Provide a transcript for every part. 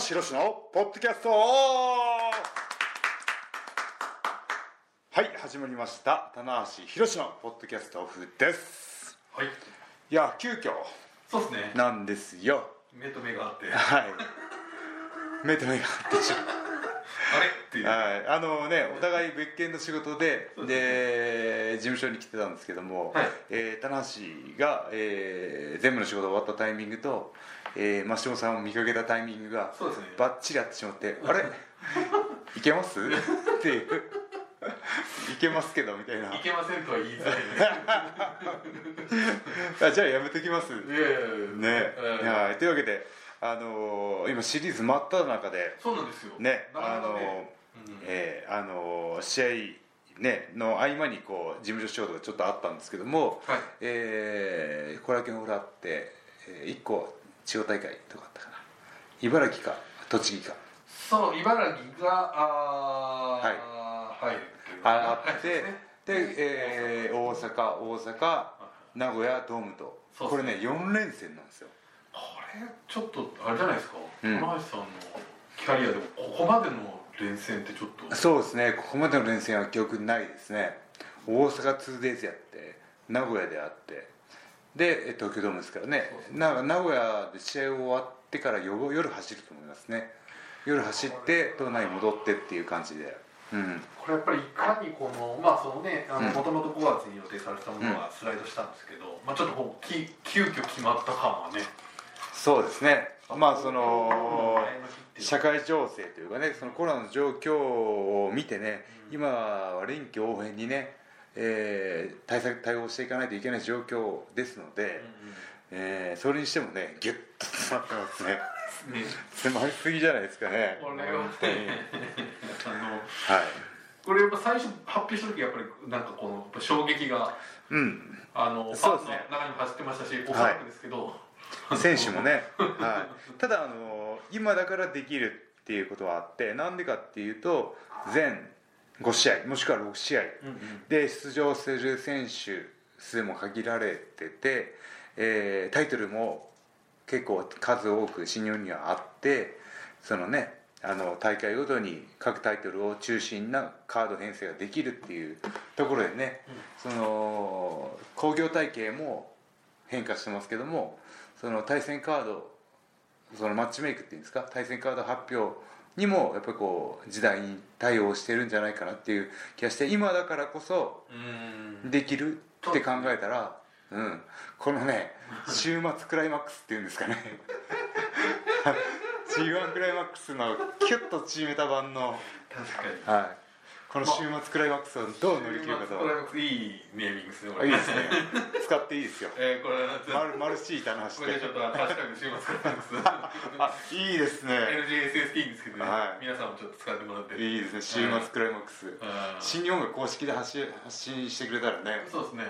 橋宏のポッドキャスト。はい始まりました。棚橋宏のポッドキャストオフです。はい。いや急遽そうですね。なんですよ。目と目があって。あれはい。目と目があってしまうっていう。はい、あのねお互い別件の仕事でで事務所に来てたんですけども、はい。えー棚橋が、えー全部の仕事終わったタイミングと、えー、マシモさんを見かけたタイミングがそうですね。バッチリ合ってしまって「あれ？いけます?」っていう「いけますけど」みたいな。いけませんとは言いづらい あじゃあやめときます。ねいやいやいや。ね、うん。はいというわけで、あのー今シリーズ真っ只中でそうなんですよ。ねあのーねうん。えーあのー試合、ね、の合間にこう事務所仕事がちょっとあったんですけども、はい。えー、後楽園ホールあって、え1個地方大会とかあったかな。茨城か栃木か。そう茨城があーはい。ああって、はい。でえー大阪大阪名古屋ドームと、これねね4連戦なんですよ。これちょっとあれじゃないですか。うん。棚橋さんのキャリアでもここまでの連戦ってちょっと。そうですね。ここまでの連戦は記憶にないですね。大阪 2days やって名古屋であってでえ東京ドームですからね。名古屋で試合終わってから夜夜走ると思いますね。夜走って都内に戻ってっていう感じで。うん。これやっぱりいかにこのまあそのねうん。もともと5月に予定されてたものがスライドしたんですけど、まあちょっとこうき急遽決まった感はね。そうですね。まあその社会情勢というかねそのコロナの状況を見てね、うん。今は臨機応変にね、えー対策対応していかないといけない状況ですので、えーそれにしてもねギュッと詰まってますね。詰まりすぎじゃないですかね。これはあのはい。これやっぱ最初発表した時やっぱりなんかこの衝撃がうん。あのファンのそうですね。中にも走ってましたしおそらくですけど、選手もね、はい、ただあの今だからできるっていうことはあってなんでかっていうと全5試合もしくは6試合。で出場する選手数も限られてて、えータイトルも結構数多く新日本にはあってそのねあの大会ごとに各タイトルを中心なカード編成ができるっていうところでね、その工業体系も変化してますけどもその対戦カードそのマッチメイクっていうんですか対戦カード発表にもやっぱりこう時代に対応してるんじゃないかなっていう気がして今だからこそできるって考えたら、うん、このね週末クライマックスっていうんですかね。G1 クライマックスのキュッと縮めた版の、確かに。はい、この週末クライマックスをどう乗り切るかと、いいネーミングですねこれいいですね。使っていいですよ。えー、これはマルマルシータの話で。週末からですあいいですね。NJSST ですけどね、はい。皆さんもちょっと使ってもらって。いいですね。週末クライマックス。新日本が公式で発信発信してくれたらね。そうですね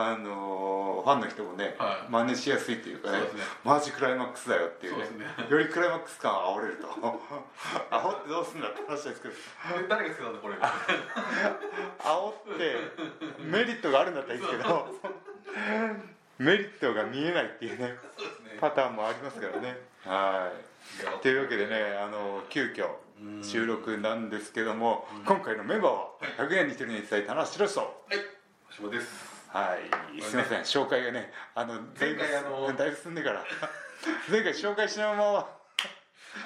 あのーファンの人もね、はい。真似しやすいっていうかねね。マジクライマックスだよっていうねね。よりクライマックス感を煽れると。煽ってどうすんだって話ですけど。で誰がつけたんだこれ煽ってメリットがあるんだったらいいですけどメリットが見えないっていうねね。パターンもありますからね。はい。というわけでねあの急遽うん。収録なんですけども今回のメンバーは100円に一人に伝え棚橋宏と。はい。橋本ですはい、すみません、紹介がね、あの、前回あのだいぶ進んでから。前回紹介しないまま、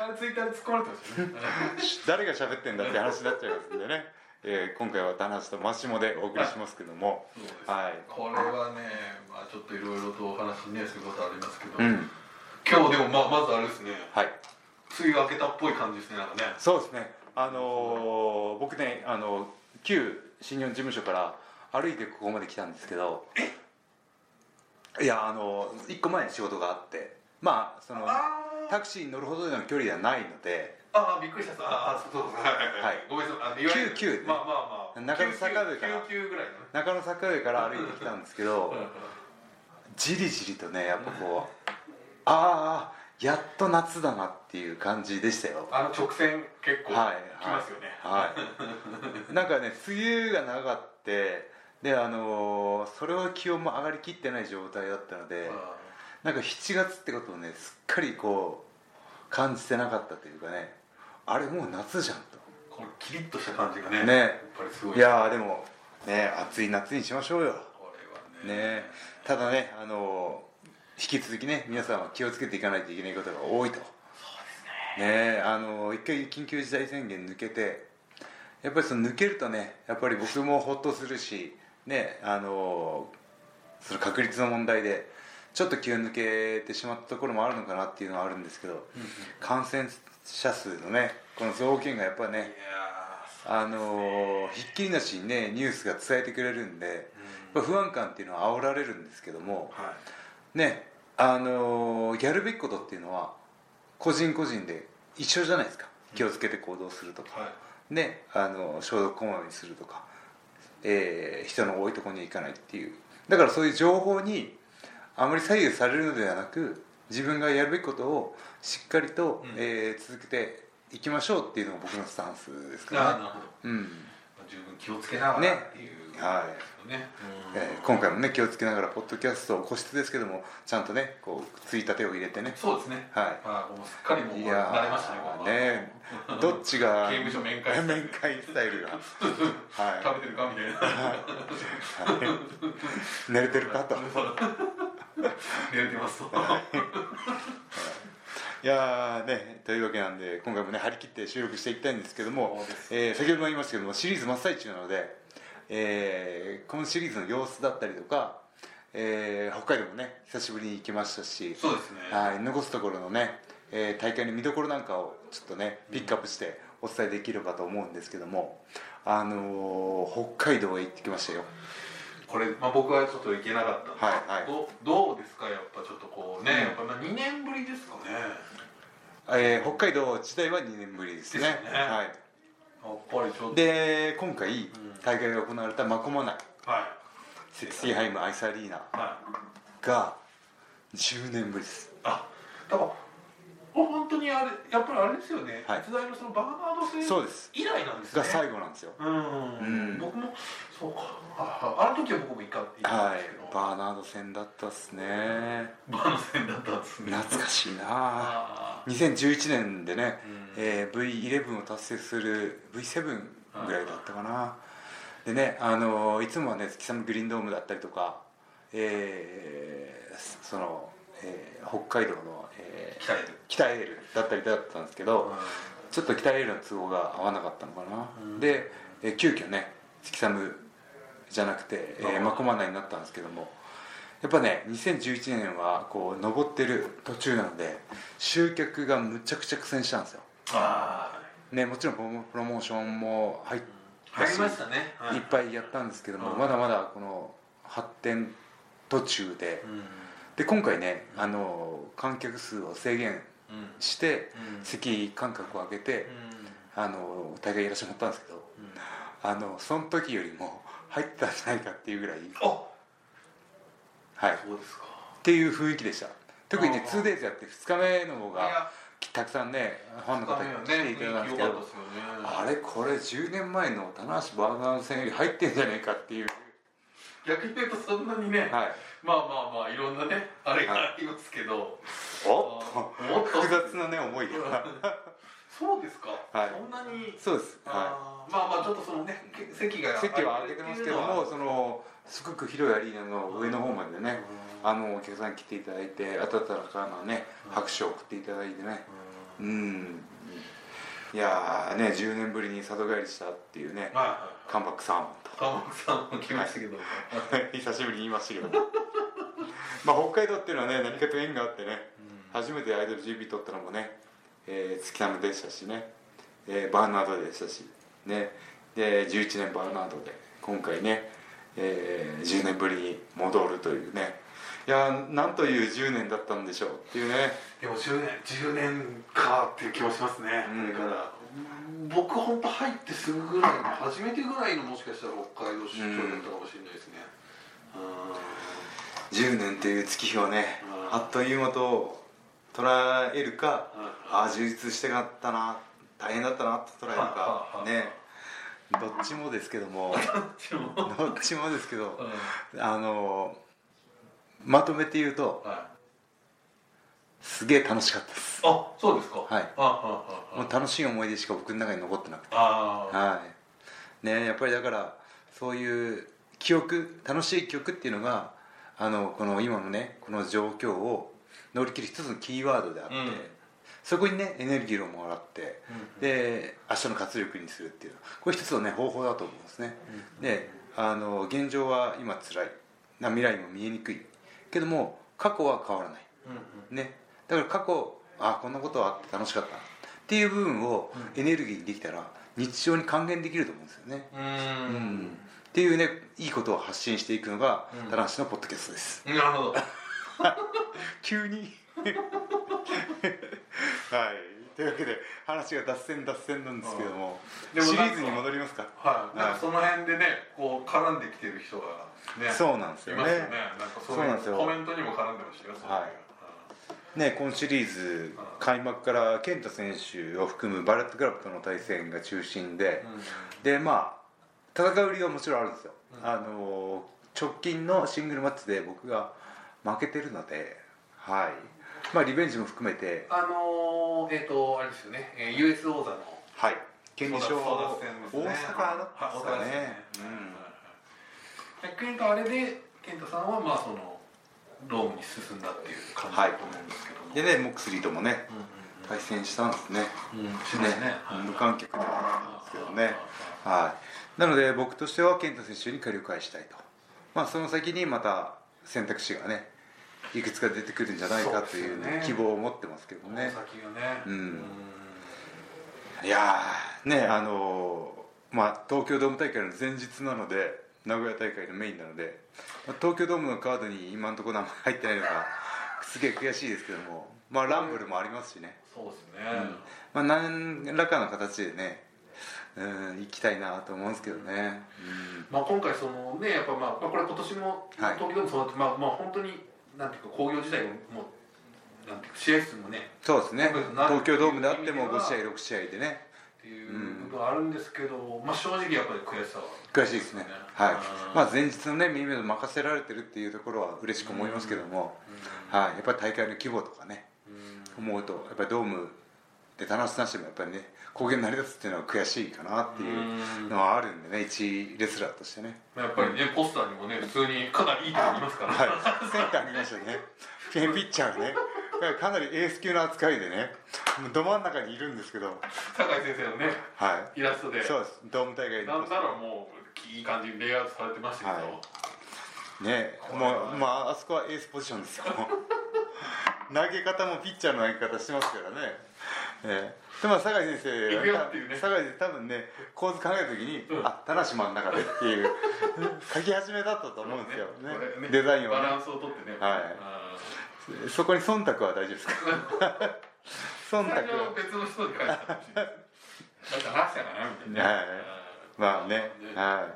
あれツイッターで突っ込まれてましたよね 誰が喋ってんだって話になっちゃいますんでね。えー今回は棚橋とマシモでお送りしますけども。はい。これはねまあちょっといろいろとお話ねすることありますけど、うん、今日でもままずあれですねはい。梅雨明けたっぽい感じですねなんかねそうですね。あのー僕ね、あの旧新日本事務所から歩いてここまで来たんですけど。いや、あの一個前に仕事があって、まあ、その。あタクシーに乗るほどの距離ではないので。ああびっくりした。ああそうそうはいはい。はい、はいごめんなさい。あのいわゆる救急ね。まあまあまあ。中野坂上から。救急ぐらいのね。中野坂上から歩いてきたんですけど。じりじりとねやっぱこうああやっと夏だなっていう感じでしたよ。あの直線結構はい来ますよね。はい。なんかね梅雨が長かってであのーそれは気温も上がりきってない状態だったのであなんか7月ってことをねすっかりこう感じてなかったというかねあれもう夏じゃんと。このキリッとした感じがねね。やっぱりすごい。いやーでもね暑い夏にしましょうよ。これはね。ね。ただねあの引き続きね皆さんは気をつけていかないといけないことが多いと。そうですね。ね。あの一回緊急事態宣言抜けてやっぱりその抜けるとねやっぱり僕もほっとするしねあのその確率の問題でちょっと気を抜けてしまったところもあるのかなっていうのはあるんですけど感染者数のねこの増減がやっぱいねやあのひっきりなしにねニュースが伝えてくれるんでやっぱ不安感っていうのは煽られるんですけどもーはねあのやるべきことっていうのは個人個人で一緒じゃないですか。気をつけて行動するとか、いはい。ねあの消毒こまめにするとか、えー人の多いところに行かないっていう。だからそういう情報にあまり左右されるのではなく自分がやるべきことをしっかりと、うん。えー続けていきましょうっていうのが僕のスタンスですかあらねーなるほど。うん。まあ十分気をつけながらねっていうはい。ねうんえー今回もね気をつけながらポッドキャスト個室ですけどもちゃんとねこうついたてを入れてね。そうですね。はあーもうすっかりもういや慣れましたねここは。ねどっちが刑務所面会。面会スタイルが。はい。食べてるかみたいな。寝れてるかと。寝れてますと。い。やーねというわけなんで今回もね張り切って収録していきたいんですけどもえー先ほども言いましたけどもシリーズ真っ最中なので、えーこのシリーズの様子だったりとか、えー北海道もね久しぶりに行きましたしそうですね。はい、残すところのね、えー大会の見どころなんかをちょっとねピックアップしてお伝えできればと思うんですけども、あのー北海道へ行ってきましたよ。これ、まあ、僕はちょっと行けなかったんで、はいはい。どどうですか？やっぱちょっとこうね、うん。やっぱまあ2年ぶりですかね。えー北海道自体は2年ぶりですね。ね。はい、で今回大会が行われた真駒内はい。セクシーハイムアイスアリーナはい。が10年ぶりです。あだから本当にあれやっぱりあれですよね、はい。逸材のそのバーナード戦以来なんですね。が最後なんですよ。うん、うん。僕もそうか。ああの時は僕も行か行ったはいんですけど、バーナード戦だったっすね。バーナード戦だったんですね。懐かしいな。あ2011年でね、うん。えー V11 を達成する V7 ぐらいだったかな。でねあのーいつもはね月寒グリーンドームだったりとかえーその、えー北海道の、えー北エール。だったりだったんですけど、ちょっと北エールの都合が合わなかったのかな、うん。で、えー急遽ね月寒じゃなくて、えー、あー真駒内になったんですけどもやっぱね2011年はこう登ってる途中なので集客がむちゃくちゃ苦戦したんですよ。あねもちろんプロモプロモーションも入っあ入りましたね、はい。いっぱいやったんですけどもうん。まだまだこの発展途中でうんで今回ねあの観客数を制限うん。してうん。席間隔を空けてあの大会やらせてもらったんですけどうん。あのその時よりも入ったんじゃないかっていうぐらいあはい。っそうですか。ていう雰囲気でした。特にねあー。2days やって2日目の方がたくさんねファンの方二日目は来ていただいたんですけどあれこれ10年前の棚橋バーガー戦より入ってんじゃねえかっていう逆に言うとそんなにね、はい。まあまあまあいろんなねあれがありますけど、おっあーもっと。複雑なね思いが。そうですか、はい。そんなに。そうです、はあーまあまあちょっとそのねけ席がい、席は。空けてますけどもそののすごく広いアリーナの上の方までね、あのお客さん来ていただいて温かなね拍手を送っていただいてね。うん。いやーね10年ぶりに里帰りしたっていうねはいはカンバックサーモンい川本さんも来ましたけど、と 久しぶりに言いましたけど。まあ北海道っていうのはね何かと縁があってね初めてアイドル GB 取ったのもね、えー、月寒でしたしね、えーバーナードでしたし。ね。で11年バーナードで今回ね、えー10年ぶりに戻るというね。いやーなんという10年だったんでしょうっていうね。でも10年10年かっていう気もしますね、うん。だから僕本当入ってすぐぐらいの初めてぐらいのもしかしたら北海道出張だったかもしれないですね。10年という月日をねうん。あっという間と捉えるかうん。ああ充実してかったな大変だったなと捉えるかうんね。どっちもですけども。うんどっちもですけどうん。あのまとめて言うとはすげえ楽しかったです。あそうですか。はい。あああもう楽しい思い出しか僕の中に残ってなくて。ああ。はい。ねやっぱりだからそういう記憶楽しい記憶っていうのがあのこの今のねこの状況を乗り切る一つのキーワードであって、うん。そこにねエネルギーをもらって、うん。で明日の活力にするっていうこれ一つのね方法だと思うんですね、であの現状は今辛い。な未来も見えにくい。けども過去は変わらない。うん。ねだから過去あこんなことはあって楽しかった。っていう部分をエネルギーにできたら日常に還元できると思うんですよね、うん。っていうねいいことを発信していくのがうん。棚橋のポッドキャストです、なるほど。急に。はい。というわけで話が脱線脱線なんですけども、でもなんかシリーズに戻りますか？はい。なんかその辺でねこう絡んできてる人がねそうなんですよね。ね。なんかそうなんですよ。コメントにも絡んでましたよはいね今シリーズ開幕から健太選手を含むバレットクラブとの対戦が中心で、でまあ戦う理由はもちろんあるんですよ、うんあの直近のシングルマッチで僕が負けてるのではい。まあリベンジも含めて。あのー、えっ、とあれですよね、えー、US 王座のはい。権利書争奪戦ですね。大阪だったんですかね。はい逆に言うとあれで健太さんはまあそのロームに進んだっていう感じだと思うんですけども、うん。でねモックスリーともねうんうん対戦したんですね。うん。ね。はい無観客でですけどね。はい。なので僕としては健太選手に借りを返したいと。まあその先にまた選択肢がねいくつか出てくるんじゃないかという,、そうね。希望を持ってますけどね。ね。うん。いやーねあのーまあ東京ドーム大会の前日なので名古屋大会のメインなので、まあ東京ドームのカードに今のところ名前入ってないのが すげえ悔しいですけどもまあランブルもありますしね、そうですね、まあ何らかの形でねうん行きたいなと思うんですけどね、まあ、今回そのねやっぱまあまあこれ今年もはい。東京ドームそうなって、まあまあ本当になんていうか工業時代もなんていうか試合数もねそうですね。東京ドームであっても5っていう意味では試合6試合でねっていう部分はあるんですけど、まあ正直やっぱり悔しさは。悔しいですね。はい。うん。まあ前日のね耳で任せられてるっていうところは嬉しく思いますけども、はい、やっぱり大会の規模とかねうん。思うとやっぱりドームで楽しなしてもやっぱりね公言成り立つっていうのは悔しいかなっていうのはあるんでね一レスラーとしてね。やっぱりねポスターにもね普通にかなりいいとこいますから、はい。センターにいましたね。ピッチャーがねかなりエース級の扱いでねど真ん中にいるんですけど。酒井先生のねはイラストで。いそうです。ドーム大会なんならもういい感じにレイアウトされてましたけど、はい。ねもうまああそこはエースポジションですよ。投げ方もピッチャーの投げ方してますからね。ね。でも酒井先生ね。酒井先生多分ね構図考えた時に、うん。あ田無真ん中でっていう 書き始めだったと思うんですよ。ね。ねデザインをね。バランスをとってね。はい。あそこに忖度は大丈夫ですか？忖度は。別の人に書いてたかもしいなんか話したかなみたいな、はい。まあね。は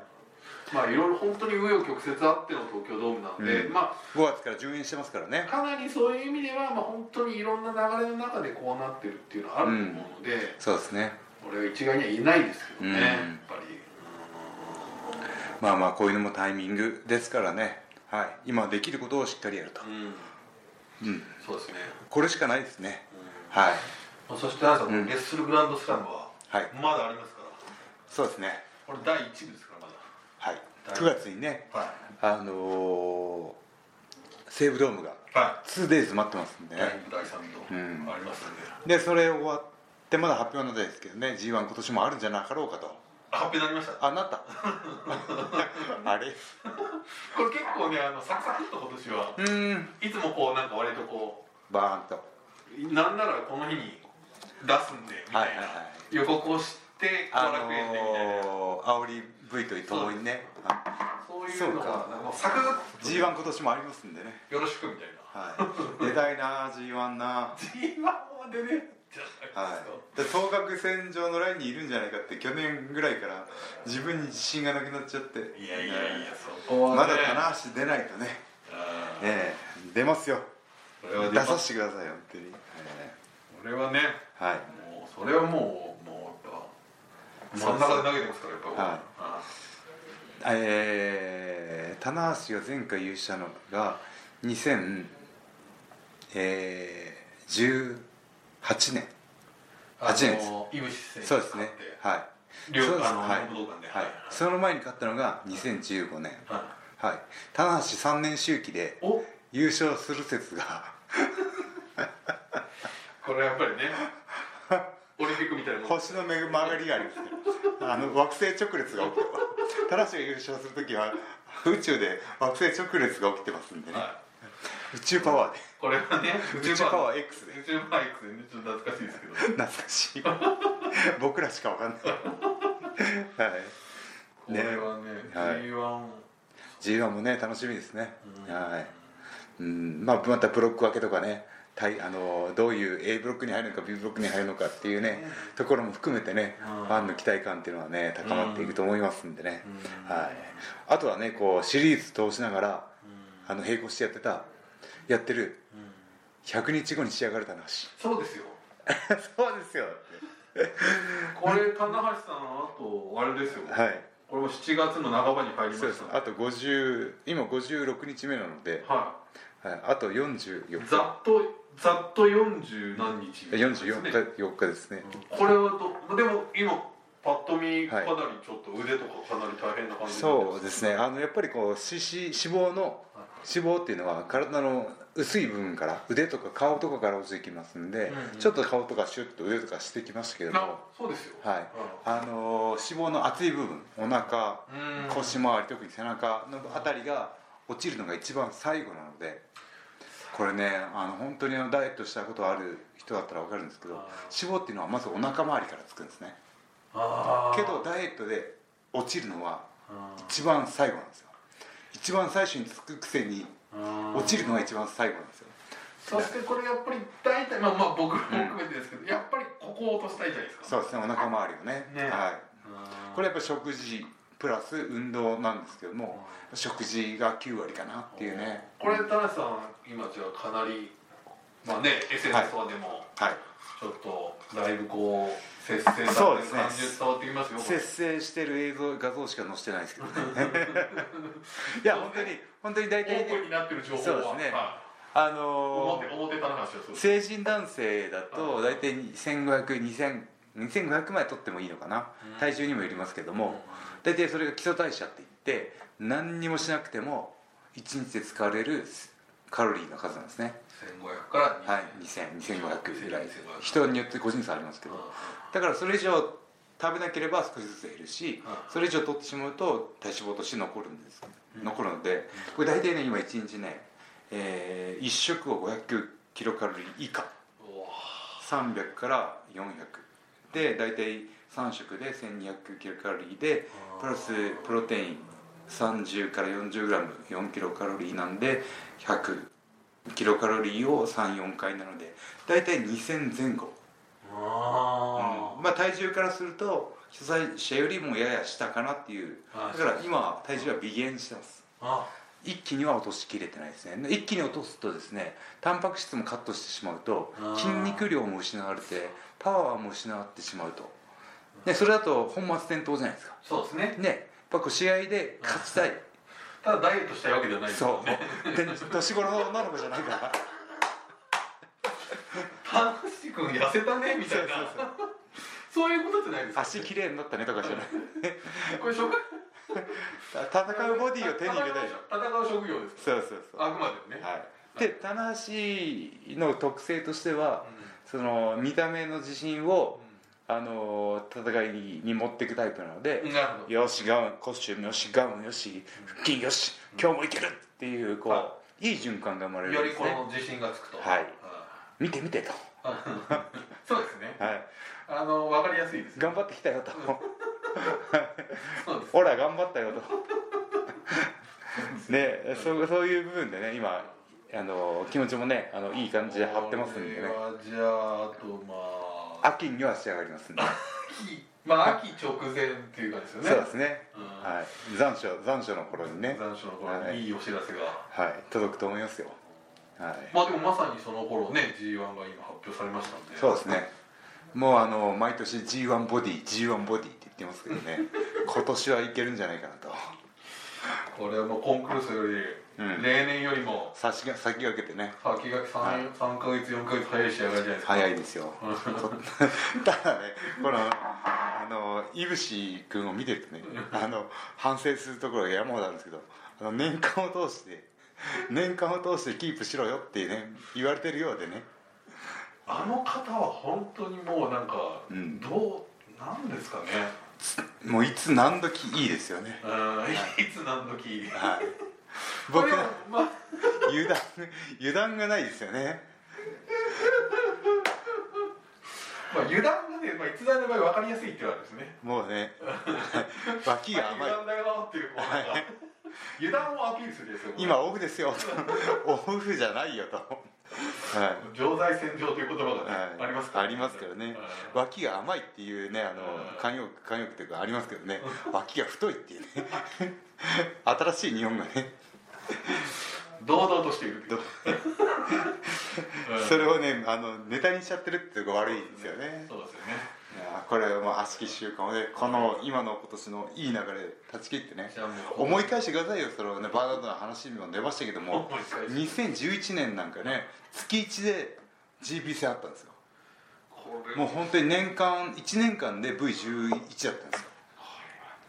まあいろいろ本当に紆余曲折あっての東京ドームなので、うん。まい5月から順延してますからね。あかなりそういう意味では、まあ、本当にいろんな流れの中でこうなってるっていうのはあると思うので、そうですね。俺は一概には言えないですけどね、うん。やっぱり、まあまあこういうのもタイミングですからね。はい。今できることをしっかりやると。うんうん。そうですね、これしかないですね。うん。はい。まあ、そしてあなた、うん。レッスルグランドスラムははい。まだありますから。そうですね。これ第1部ですからまはい。はい9月にねだはあのー西武ドームがい。は 2days 待ってますんで。ね2部第3部うん。とありますんで、でそれ終わってまだ発表はないですけどね G1 今年もあるんじゃなかろうかと。あ発表になりました？あなった。あれ？これ結構ねあのサクサクっと今年はうーん。いつもこうなんか割とこバーンと。うなんならこの日に出すんでみたいな、はいはいはい。予告をして後あ楽園でみたいな、のー、煽り V とともにね。そう。いうのそうか。がサクサクっと G1 今年もありますんでね。よろしくみたいな。はい。出たいな。G1 な G1 までねはいですか、で当確線上のラインにいるんじゃないかって去年ぐらいから自分に自信がなくなっちゃって。いやいやいやねそこはね。まだ棚橋出ないとね。ええ。出ますよ。出出ますさせてください本当に、えそれはねえはい。もうそれはもうもうやっぱ真ん中で投げてますからやっぱはい。あえー、棚橋が前回優勝したのが2019 18年あ八年。です。の井口選手そうですね。はい。両あのはい。武道館で。はい、その前に勝ったのが2015年。ははい。棚橋3年周期で優勝する説が。これやっぱりねオリンピックみたいな星の恵曲がりがありますね。あの惑星直列が起きて棚橋が優勝する時は宇宙で惑星直列が起きてますんでね、は宇宙パワーで。いこれはね宇宙パワー X で。宇宙パワー X でねちょっと懐かしいですけど。懐かしい。僕らしかわかんない。はい。これはねはい。G1 G1 もね楽しみですね。うん。はい。うん。まあまたブロック分けとかね。対あのどういう A ブロックに入るのか B ブロックに入るのかっていうねところも含めてねうん。ファンの期待感っていうのはね高まっていくと思いますんでね。うん。はい。あとはねこうシリーズ通しながらうん。あの並行してやってたやってる。うん。100日後に仕上がる話そうですよ。そうですよ。これ棚橋さんの後あれですよ。はい。これも7月の半ばに入りまそうでしたす。あと50今56日目なので、ははい、あと44い日。ざっとざっと40何日。44ね日4日ですね。これはどでも今パッと見かはい。なりちょっと腕とかかなり大変な感じそうですね。あのやっぱりこう脂質脂肪の脂肪っていうのは体の薄い部分から腕とか顔とかから落ちてきますんで、うんうん。ちょっと顔とかシュッと腕とかしてきましたけどあもそうですよ。はい。あのー脂肪の厚い部分お腹うん。腰回り特に背中のあたりが落ちるのが一番最後なのでこれねあの本当にあのダイエットしたことある人だったら分かるんですけどあ脂肪っていうのはまずお腹周りからつくんですね。けどダイエットで落ちるのは一番最後なんですよ一番最初につくくせに落ちるのは一番最後なんですよ。そしてこれやっぱり大体まあまあ僕も含めてですけど、やっぱりここを落としたいじゃないですか。そうですねお腹周りをね。ね。はい。これやっぱ食事プラス運動なんですけども食事が9割かなっていうね。これ田中さん今じゃあかなりまあね SNS とかでもはい。ちょっとだいぶこう節制されてるそうですね。感じで伝わってきますよ。これ節制してる映像画像しか載せてないですけどね。いや本当に本当に大オ体ねープンになってる情報はそうですね。はあいのー成人男性だと大体15002000 2500まで取ってもいいのかな、うん。体重にもよりますけども。大体それが基礎代謝って言って何にもしなくても1日で使われるカロリーの数なんですね。1500からはい20002500ぐらい。2500人によって個人差ありますけうんどだからそれ以上食べなければ少しずつ減るしうん。それ以上取ってしまうと体脂肪として残るんです。うん。残るのでこれ大体ね今1日ね、え1食を500キロカロリー以下。うわ300から400で大体3食で1200キロカロリーでプラスプロテイン30から40グラム4キロカロリーなんで100キロカロリーを34回なので大体2000前後、あうん。まあ体重からすると基礎代謝よりもやや下かなっていう。あだから今は体重は微減してます。あ一気には落としきれてないですね。一気に落とすとですねタンパク質もカットしてしまうと筋肉量も失われてパワーも失わってしまうと、ね、それだと本末転倒じゃないですか。そうですね。ねぱこう試合で勝ちたい。ただダイエットしたいわけじゃないですそう。よねで年頃の女の子じゃないから。田橋君痩せたねみたいな。そうそうそう。いうことじゃないですか。足きれいになったねとかじゃない。これ職戦うボディを手に入れたい。戦う職業ですそうそうそう。あくまでもね、はい、で棚橋の特性としてはその見た目の自信をあの戦いに持っていくタイプなのでよしガウンコスチュームよしガウンよし腹筋よし今日もいけるっていうこう、、はい。い循環が生まれるね。りこの自信がつくと。はい。見て見てと、あ そうですね。はい、あの分かりやすいです。頑張ってきたよと。ほら頑張ったよと。でそうそういう部分でね今あの気持ちもねあのいい感じで張ってますんでね。じゃああとまあ秋には仕上がりますんで、秋まあ秋直前っていうかですよね。そうですね、うん。はい、残暑残暑の頃にね、残暑の頃はい。にいいお知らせが、はい、届くと思いますよ、はい、まあでもまさにその頃ね G1 が今発表されましたんで。そうですね。もうあの毎年 G1 ボディ G1 ボディって言ってますけどね。今年はいけるんじゃないかなと。これはもうコンクルールよりうん。例年よりも。先が先駆けてね。先が 3, 3ヶ月4ヶ月早い仕上がりじゃないですか。早いですよ。ただねこのあのいぶし君を見てるとねあの反省するところが山ほどあるんですけどあの年間を通して年間を通してキープしろよってね言われてるようでね。あの方は本当にもうなんか、うん。どうなんですかね。もういつ何時いいですよね。うん。い。つ何時はい僕のはまあ。油断油断がないですよね。まあ油断がね、まあ、逸材の場合分かりやすいって言われるんですね。もうね 脇が甘い。油断だよっていうこうなんか油断をアピールするんですよ今オフですよ。とオフじゃないよと、はい。常在戦場という言葉がね、はい。ありますから、ありますからね。うん脇が甘いっていうねあのうん慣用句慣用句というかありますけどね。脇が太いっていうね。新しい日本がね堂々としているそれをねあのネタにしちゃってるっていうのが悪いんですよね。そうですよね。これはもう悪しき習慣をねこの今の今年のいい流れで断ち切ってね。思い返してくださいよそれをねバーダードの話にも出ましたけども。思い返し2011年なんかね月1で GP 戦あったんですよ。もう本当に年間1年間で V11 だったんですよ。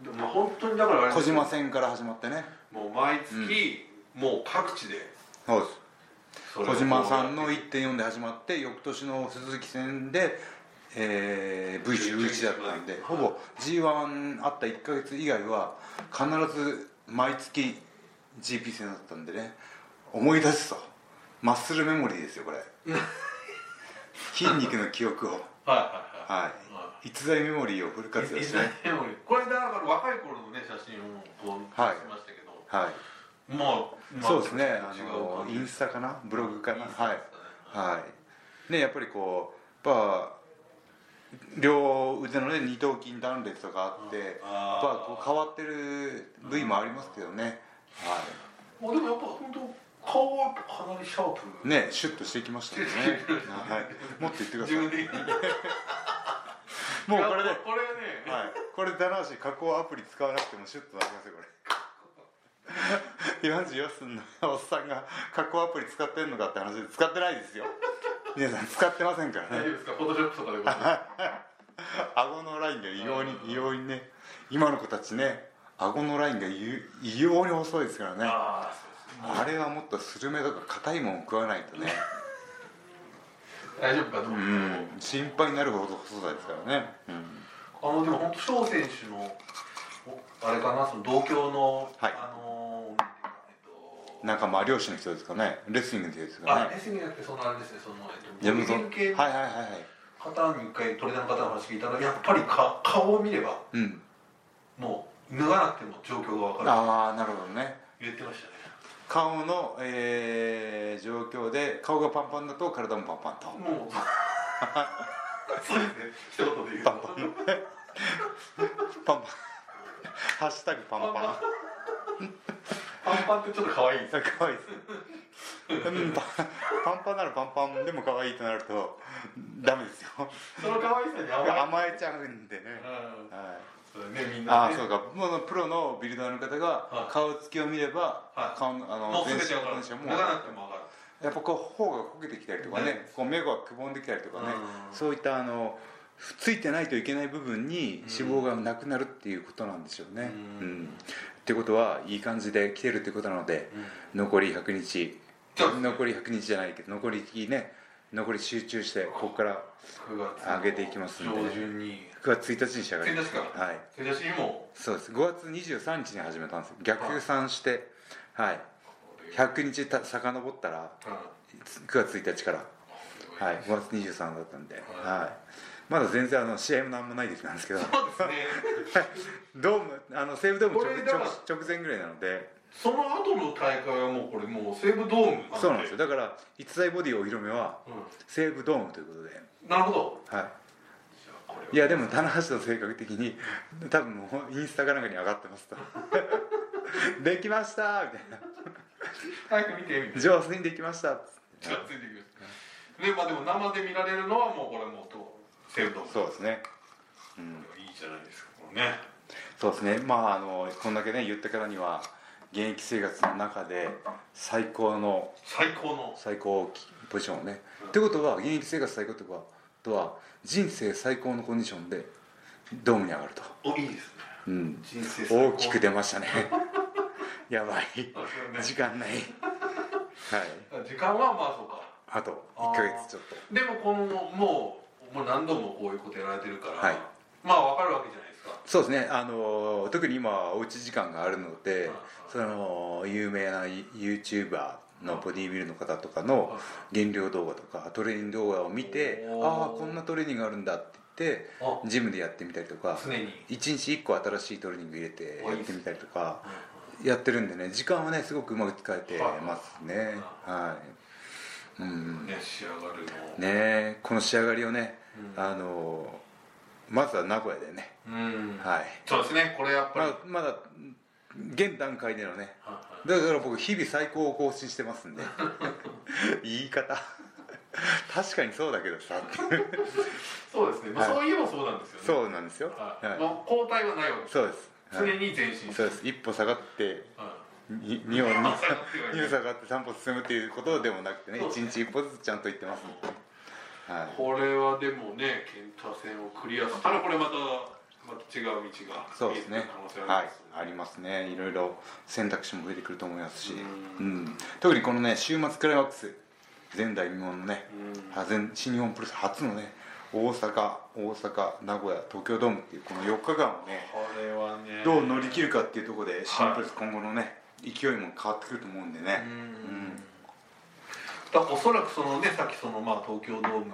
でも本当にだから小島戦から始まってね。もう毎月、もう各地で。そうです。小島さんの1.4で始まって翌年の鈴木戦で、えー V11 だったんでほぼ G1 あった1ヶ月以外は必ず毎月 GP 戦だったんでね思い出すと。マッスルメモリーですよこれ。筋肉の記憶を。はいはいはい。はい。逸材メモリーをフル活用してね。これだから若い頃のね写真をこうはい。出しましたけど、はいもう、そうですね。あのインスタかな？ブログかな？はい。はい。ねやっぱりこうやっぱ両腕のね二頭筋断裂とかあってやっぱこう変わってる部位もありますけどね。はもうでもやっぱ本当顔はかなりシャープ。いねシュッとしてきましたよね。はい。もっと言ってください。もうこれでこれね、はい。これ棚橋加工アプリ使わなくてもシュッとなりますよこれ 44歳のおっさんが加工アプリ使ってんのかって話で使ってないですよ。皆さん使ってませんからね。大丈夫ですか？フォトショップとかでございます顎のラインが異様に異様にね今の子たちね顎のラインがゆ異様に細いですからね。あれはもっとスルメとか硬いもん食わないとね。大丈夫かとう思う、ん心配になるほど細さですからね、うん、あのでも本当翔選手のおあれかなその同郷の、はい。あのなんていうかえっと仲間漁師の人ですかね。レスリングですかね。あレスリングじゃなくてそのあれですねそのえっとジェムソンボディ系いはいはいはい。方に一回トレーナーの方の話聞いたらやっぱりか顔を見ればうん。もう脱がなくても状況が分かる。ああなるほどね。言ってましたね。顔の、えー状況で顔がパンパンだと体もパンパンと。もう そうですね。一言で言うと。パンパンパンパン ハッシュタグパンパン。パンパン。ってちょっと可愛い。ですあ可愛いです。うんパパンパンならパンパンでも可愛いとなるとダメですよ。その可愛さに甘え。ちゃうんでね、うん。はい。ねみんなね。ああそうか。もうプロのビルダーの方はい。が顔つきを見れば、はい。顔のあの全身も脱がなくても分かる。やっぱこう頬がこけてきたりとかねね。こう目がくぼんできたりとかねうん。そういったあのついてないといけない部分に脂肪がなくなるっていうことなんでしょうね。うん。うん。ってことはいい感じで来てるってことなので、残り100日残り100日じゃないけど残りね残り集中してここから9月上げていきますんで。上旬に。9月1日に仕上がり1ます日か？らはい。1日にも。そうです。5月23日に始めたんです逆算して。はい。100日た遡ったら9月1日から。はい。5月23だったんで、はい、まだ全然あの試合もなんもない時なんですけど。そうですね。ドームあの西武ドーム直前ぐらいなので。その後の大会はもうこれもう西武ドームそうなんですよ。だから逸材ボディお披露目はう西武ドームということで、んなるほど。はい、いやでも棚橋の性格的に多分もうインスタかなんかに上がってますと。できました！みたいな。早く見てみたいな上手にできました！じゃあついてきます。でまあでも生で見られるのはもうこれもうと西武ドームそうですね。うん。いいじゃないですかこのね。そうですね。まああのこんだけね言ったからには現役生活の中で最高の最高の。最高ポジションをね、ってことは現役生活最高ってことはとは人生最高のコンディションでドームに上がると、おいいですね。うん、人生大きく出ましたね。やばい。ね。時間ない。はい。時間はまあそうか。あと1ヶ月ちょっと。でもこのもうもう何度もこういうことやられてるから、はい。まあわかるわけじゃないですか。そうですね。あの特に今はおうち時間があるのではいその有名な YouTuber のボディービルの方とかの減量動画とかトレーニング動画を見てああこんなトレーニングあるんだって言ってあ。ジムでやってみたりとか常に。1日1個新しいトレーニング入れておやってみたりとかやってるんでね時間はねすごくうまく使えてますね。はいうんね仕上がるの。ねこの仕上がりをねうん。あのまずは名古屋でね。うん。はい。そうですねこれやっぱり、まあまだ現段階でのね。はいだから僕日々最高を更新してますんで。言い方。確かにそうだけどさ。そうですね、まあ、はい。そういえばそうなんですよね。そうなんですよ、はい。はい。もう交代はないわけですそうです、常はい。に前進そうです。一歩下がってはに二歩一歩下がってはい二歩下がって三歩進むっていうことでもなくてねそうですね。一日一歩ずつちゃんと言ってますんで、はい、これはでもね健太戦をクリアしたらこれまたまた違う道がそうですね。はい。あります、ね。いろいろ選択肢も増えてくると思いますし、ううん。ん、特にこのね週末クライマックス前代未聞のね、全新日本プロレス初のね大阪大阪名古屋東京ドームっていうこの4日間をねこれはね。どう乗り切るかっていうところで新日本プロレス今後のね勢いも変わってくると思うんでね。うん。だからおそらくそのねさっきそのまあ東京ドームの、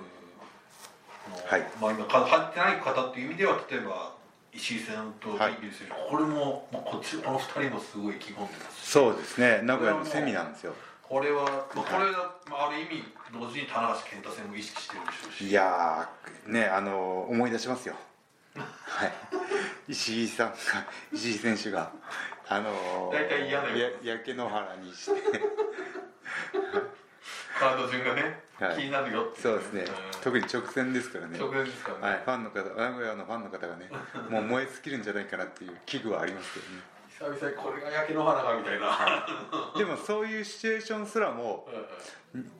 はい。まあ今か入ってない方っていう意味では例えば石井さんとはい。イギリス選手、これも、まあ、こっちこの二人もすごい意気込んでますしそうですね。名古屋のセミなんですよ。これは、まあ、これは、まあ、ある意味同時に棚橋健太戦も意識してるでしょうし。いやーねあの思い出しますよ。はい。石井さんが石井選手があの大体嫌なよや焼け野原にして。カード順がね、はい。気になるよって。いそうですね。ん。特に直線ですからね。直前ですからね、はい、ファンの方名古屋のファンの方がね もう燃え尽きるんじゃないかなっていう危惧はありますけどね。久々にこれが焼け野原かみたいな、でもそういうシチュエーションすらもはいはい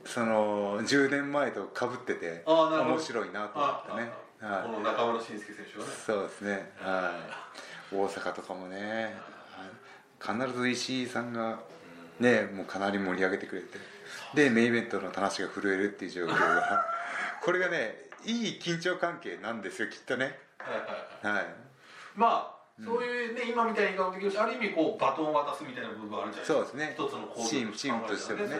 その10年前とかぶってて面白いなと思ってね。こはの中村慎介選手がね。い、そうですね。はい。大阪とかもね。はい必ず石井さんがねもうかなり盛り上げてくれてでメインイベントの話が震えるっていう状況が。これがねいい緊張関係なんですよきっとね。はい。はい。まあそういうね、今みたいに顔的しある意味こうバトンを渡すみたいな部分あるじゃないですか。そうですね。一つのチームチームとしてもね。ね。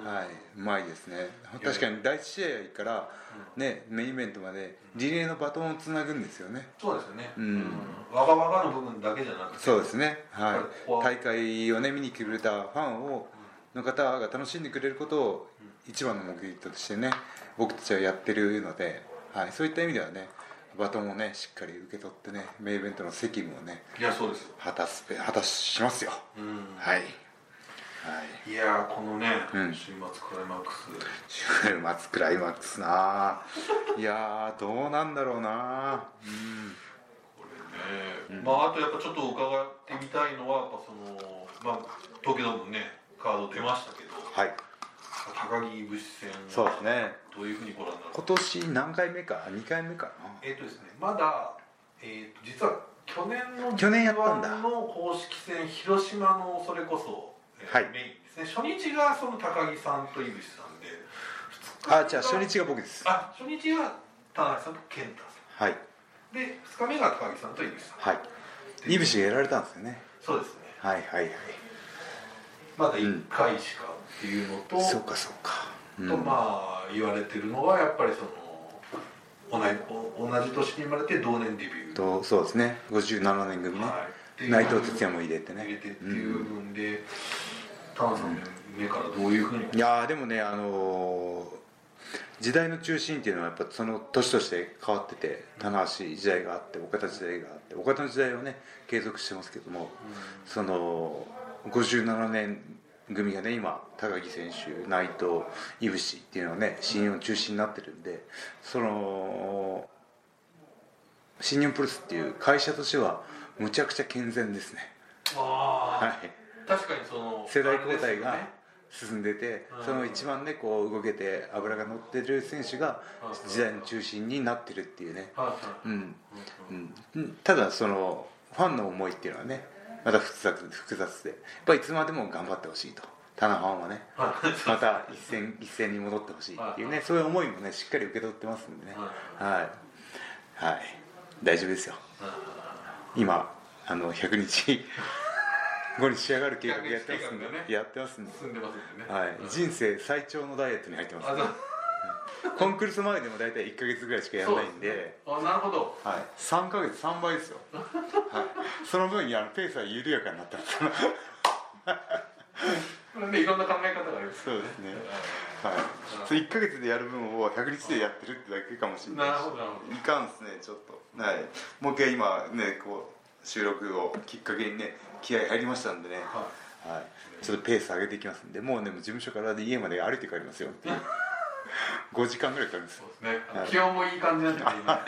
うん。はい。うまいですね。確かに第一試合からねメインイベントまでリレーのバトンをつなぐんですよね。そうですよね。うん。わがわがの部分だけじゃなくて。そうですね。はい。大会をね見に来てくれたファンをの方が楽しんでくれることを一番の目的としてね僕たちはやってるので、はい、そういった意味ではねバトンをねしっかり受け取ってねメイベントの責務をねいやそうですよ。果たすべ果たしますよ。うん。はい。はい。いやーこのね、うん。週末クライマックス。週末クライマックスな。いやーどうなんだろうな。うん。これね、まああとやっぱちょっと伺ってみたいのはやっぱそのまあ東京ドームねカード出ましたけど。はい高木武士戦そうですね。どういうふうにご覧になる？今年何回目か？2回目かな？えっ、とですねまだ、えー、と実は去年の去年やったんだ。G1 の公式戦広島のそれこそ、えーはい。メインですね。初日がその高木さんと井口さんであじゃあ初日が僕です。あ初日が田中さんと健太さはい。んで2日目が高木さんと井口さん。はい。いぶしがやられたんですよね。そうですね。はいはいはい。まだ1回しかっていうのと、そうかそうか、うん。とまあ言われてるのはやっぱりその同じお同じ年に生まれて同年デビュー。とそうですね。57年組ね、はい。内藤哲也も入れてね。入れてっていう部分で、タンさんの目からどういうふうに？いやーでもねあのー時代の中心っていうのはやっぱその年として変わってて棚橋時代があって岡田時代があって岡田の時代はね継続してますけども、その57年組がね今高木選手内藤井伏っていうのはね新日本中心になってるんでその新日本プロレスっていう会社としてはむちゃくちゃ健全ですね。はい。確かにその世代交代が進んでて、うん。その一番ねこう動けて脂が乗ってる選手がうん時代の中心になってるっていうね、うん。うん、ただそのファンの思いっていうのはねまた複雑複雑で。やっぱりいつまでも頑張ってほしいと。棚ファンはね。はい。また一戦一戦に戻ってほしいっていうね。そういう思いもねしっかり受け取ってますんでね。はい、はい、大丈夫ですよ。今あの100日後に仕上がる計画やってますんで、100日計画がね。やってますんで、はい、人生最長のダイエットに入ってますあそう コンクールス前でも大体1か月ぐらいしかやらないんで。ね。あなるほど。はい、3か月3倍です。よ、はい、その分にあのペースは緩やかになったんですねいろんな考え方があります。そうですね。はい、それ1か月でやる分を100日でやってるってだけかもしれないし。なるほどなるほど。いかんですねちょっと。はい。もう一回今ねこう収録をきっかけにね気合入りましたんでね。ははい、ちょっとペース上げていきますんで。もうね事務所からで家まで歩いて帰りますよっていう5時間ぐらいかかるんですよ。そうですね。気温もいい感じなんでね今。こ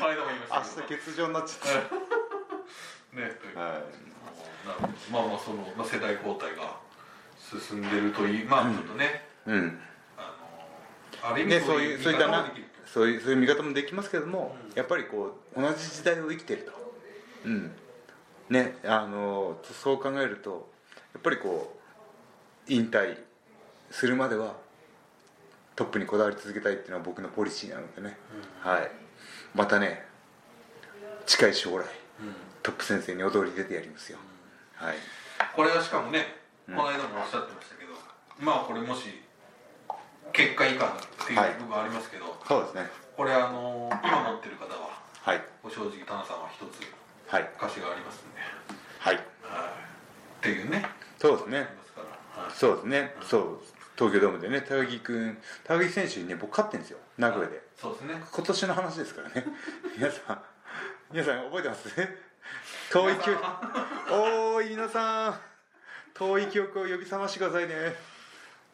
の間も言いま明したけど。日欠場になっちゃっ ねという。まあまあその、まあ、世代交代が進んでるといいまあちょっとね、うん。あのある意味ね、そういうそういったなそういうそういう見方もできますけども、うん。やっぱりこう同じ時代を生きてると。うん。ねあのそう考えるとやっぱりこう引退するまではトップにこだわり続けたいっていうのは僕のポリシーなのでね、はい。またね近い将来うん。トップ先生に踊り出てやりますよ、はい。これはしかもねうん。この間もおっしゃってましたけど、まあこれもし結果以下っていうはい。部分ありますけど、そうですね。これあの今持ってる方ははい。ご正直田中さんは一つはい。歌詞がありますんで、はい。はい、っていうね。そうですね。そうですね。そう東京ドームでね高木君高木選手にね僕勝ってるんですよ名古屋で。そうですね。今年の話ですからね。皆さん皆さん覚えてます？遠い記憶おーい皆さん。遠い記憶を呼び覚ましてくださいね。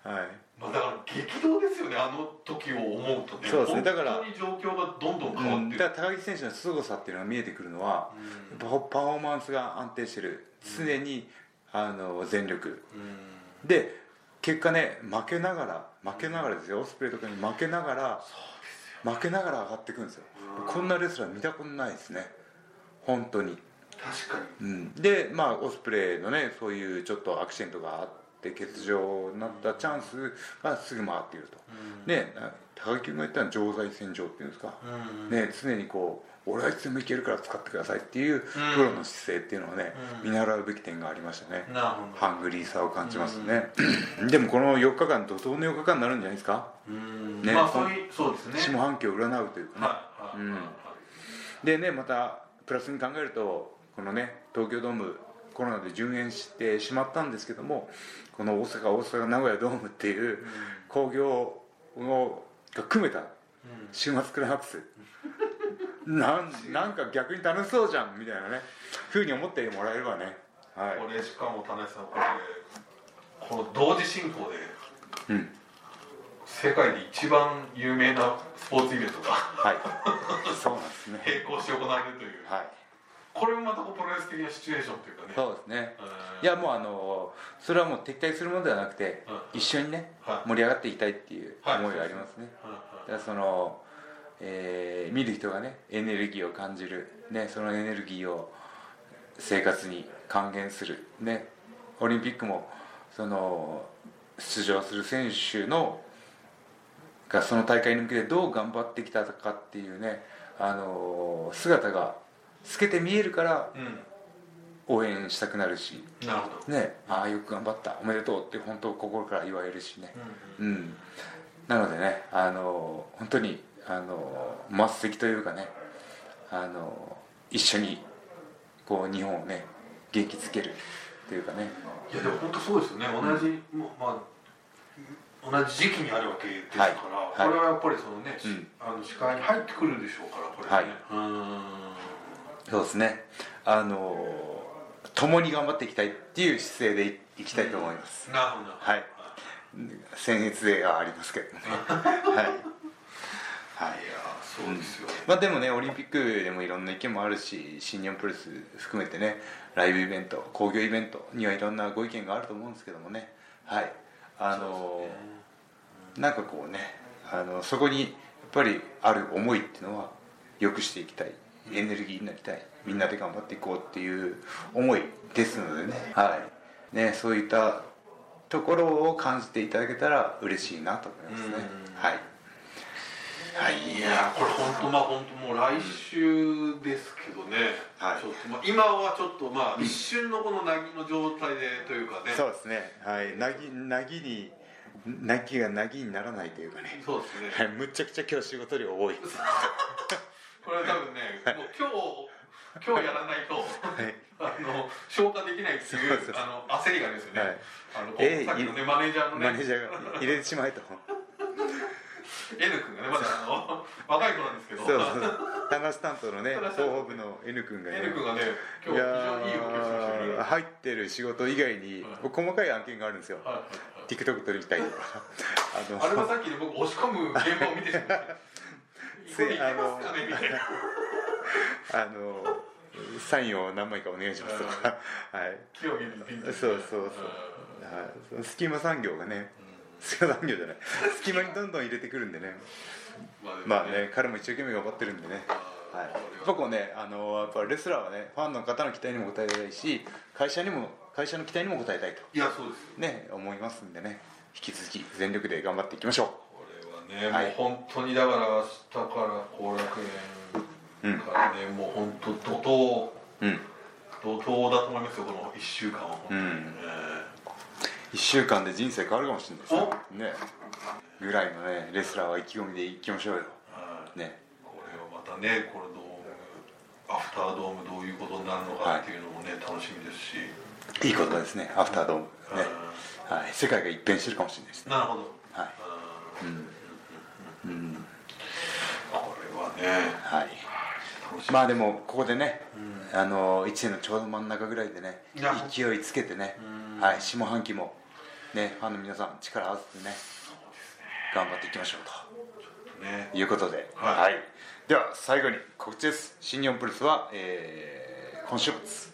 はい。まあ、だから激動ですよねあの時を思うとね。そうですね。だから本当に状況がどんどん変わうんってる、だから高木選手の凄さっていうのが見えてくるのは、うん。パフォーマンスが安定してる。常に、あの全力。うん。で結果ね負けながら負けながらですよオスプレイとかに。負けながら負けながら上がっていくんですよ。うんこんなレスラー見たことないですね。本当に、確かに。うん、でまあオスプレイのねそういうちょっとアクシデントがあって欠場になったチャンスがすぐ回っていると、ねな高木君が言ったのは常在戦場っていうんですか、うん。ね、常にこう俺はいつでもいけるから使ってくださいっていうプロの姿勢っていうのはね、うん。見習うべき点がありましたね、ハングリーさを感じますね、でもこの4日間怒涛の4日間になるんじゃないですか？うん。ねまあそうですね。下半期を占うというかね、でねまたプラスに考えるとこのね東京ドームコロナで順延してしまったんですけどもこの大阪大阪名古屋ドームっていう興行をが組めた週末クライマックスなんなんか逆に楽しそうじゃんみたいなね。ふうに思ってもらえればね。はこれしかも田中さんこれこの同時進行で。い、うん、世界で一番有名なスポーツイベントが。はい。そうなんですね。並行して行われるという。はい。これもまたこうプロレス的なシチュエーションというかね。そうですね。うん。いやもうあのそれはもう撤退するものではなくて、うん。一緒にね、はい。盛り上がっていきたいっていうはい思いがありますね、はい。だからその、えー見る人がねエネルギーを感じる、ね、そのエネルギーを生活に還元する、ね、オリンピックもその出場する選手のがその大会に向けてどう頑張ってきたかっていうねあの姿が透けて見えるからうん。応援したくなるし、なるほど。ね、ああよく頑張ったおめでとうって本当心から言われるしね、うんうん、なのでねあの本当にあの末席というかねあの一緒にこう日本をね元気づけるというかね。いやでも本当そうですよね。同じ、まあ同じ時期にあるわけですから、はい。はい。これはやっぱりそのね、しうん。あの視界に入ってくるでしょうからこれはね、うそうですね。あの共に頑張っていきたいっていう姿勢でいいきたいと思います、ーん。なるほど。はい。僭越ではありますけどね。はいはい。いやーそうですよ、まあでもねオリンピックでもいろんな意見もあるし新日本プロレス含めてねライブイベント興行イベントにはいろんなご意見があると思うんですけどもね。はい。あのなんかこうねあのそこにやっぱりある思いっていうのは良くしていきたい。エネルギーになりたい。みんなで頑張っていこうっていう思いですのでね,、はい、ねそういったところを感じていただけたら嬉しいなと思いますね。うん。はい。はいいやーこれ本当まあ本当もう来週ですけどね、はい。ちょっとまあ今はちょっとまあ一瞬のこのなぎの状態でというかね。そうですね。はい。なぎなぎになぎがなぎにならないというかね。そうですね。はいむちゃくちゃ今日仕事量多い。これは多分ねもう今日今日やらないとはい。あの消化できないっていうあの焦りがありますよね、はい。あのえーさっきのねマネージャーのね。マネージャーが入れてしまえと N 君がねまだあの若い子なんですけど。そうそう。話担当のね話広報部の N 君がね。N 君がね今日非常にいい動きをしてました入ってる仕事以外にはい。細かい案件があるんですよ。はいはい TikTok 撮りたいとか。あのあれはさっきね僕押し込む現場を見てしまって これいけますかねみたいな。あのサインを何枚かお願いしますとか。はい。そうそうそう。はい。その隙間産業がね隙間産業じゃない隙間にどんどん入れてくるんでね。まあね彼も一生懸命頑張ってるんでね。はい、僕もねあのやっぱレスラーはねファンの方の期待にも応えたいし会社にも会社の期待にも応えたいと。いやそうですよ。ね思いますんでね。引き続き全力で頑張っていきましょこれはね、はい。もう本当にだから明日から後楽園からね、もう本当怒涛。ううん。怒涛だと思いますよこの1週間は。本当に、うん。ね1週間で人生変わるかもしれないですねね。ぐらいのねレスラーは意気込みでいきましょうよ。はい。ね。これをまたねこれドームアフタードームどういうことになるのかっていうのもね、楽しみですし、いいことですねアフタードーム。ね。うはい。世界が一変してるかもしれないですなるほど、はい。うん。うん。これはねはい。まあでもここでね、あの1年のちょうど真ん中ぐらいでね勢いつけてね、うん。はい、下半期もねファンの皆さん力合わせてね頑張っていきましょうね。ということで、はい。では最後に告知です。新日本プロレスは、えー今週末。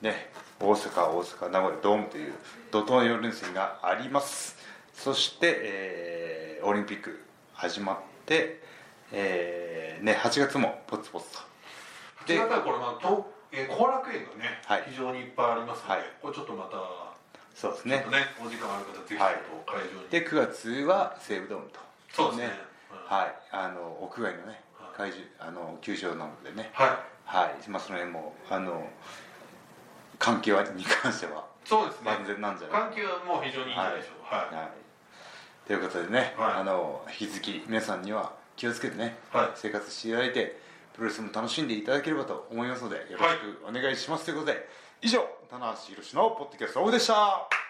ね大阪大阪名古屋ドームという怒涛の4連戦があります。そして、えーオリンピック始まって、えーね、8月もポツポツと。8月はこれまあとえー後楽園がね、はい。非常にいっぱいありますので、はい。これちょっとまたそうですね。ねお時間ある方ぜひちょっはい。で9月は西武ドームと。そうですね。はい。あの屋外のねはい会場あの球場なのでね。はい。はい。まあその辺もあの関係はに関してはそうですね。万全なんじゃない？関係はもう非常にいいんじゃないでしょうか。はい、はい、ということでね、はい。あの引き続き皆さんには気をつけてね、はい。生活していただいてプロレスも楽しんでいただければと思いますのでよろしくお願いします、ということで以上棚橋宏のポッドキャストオフでした。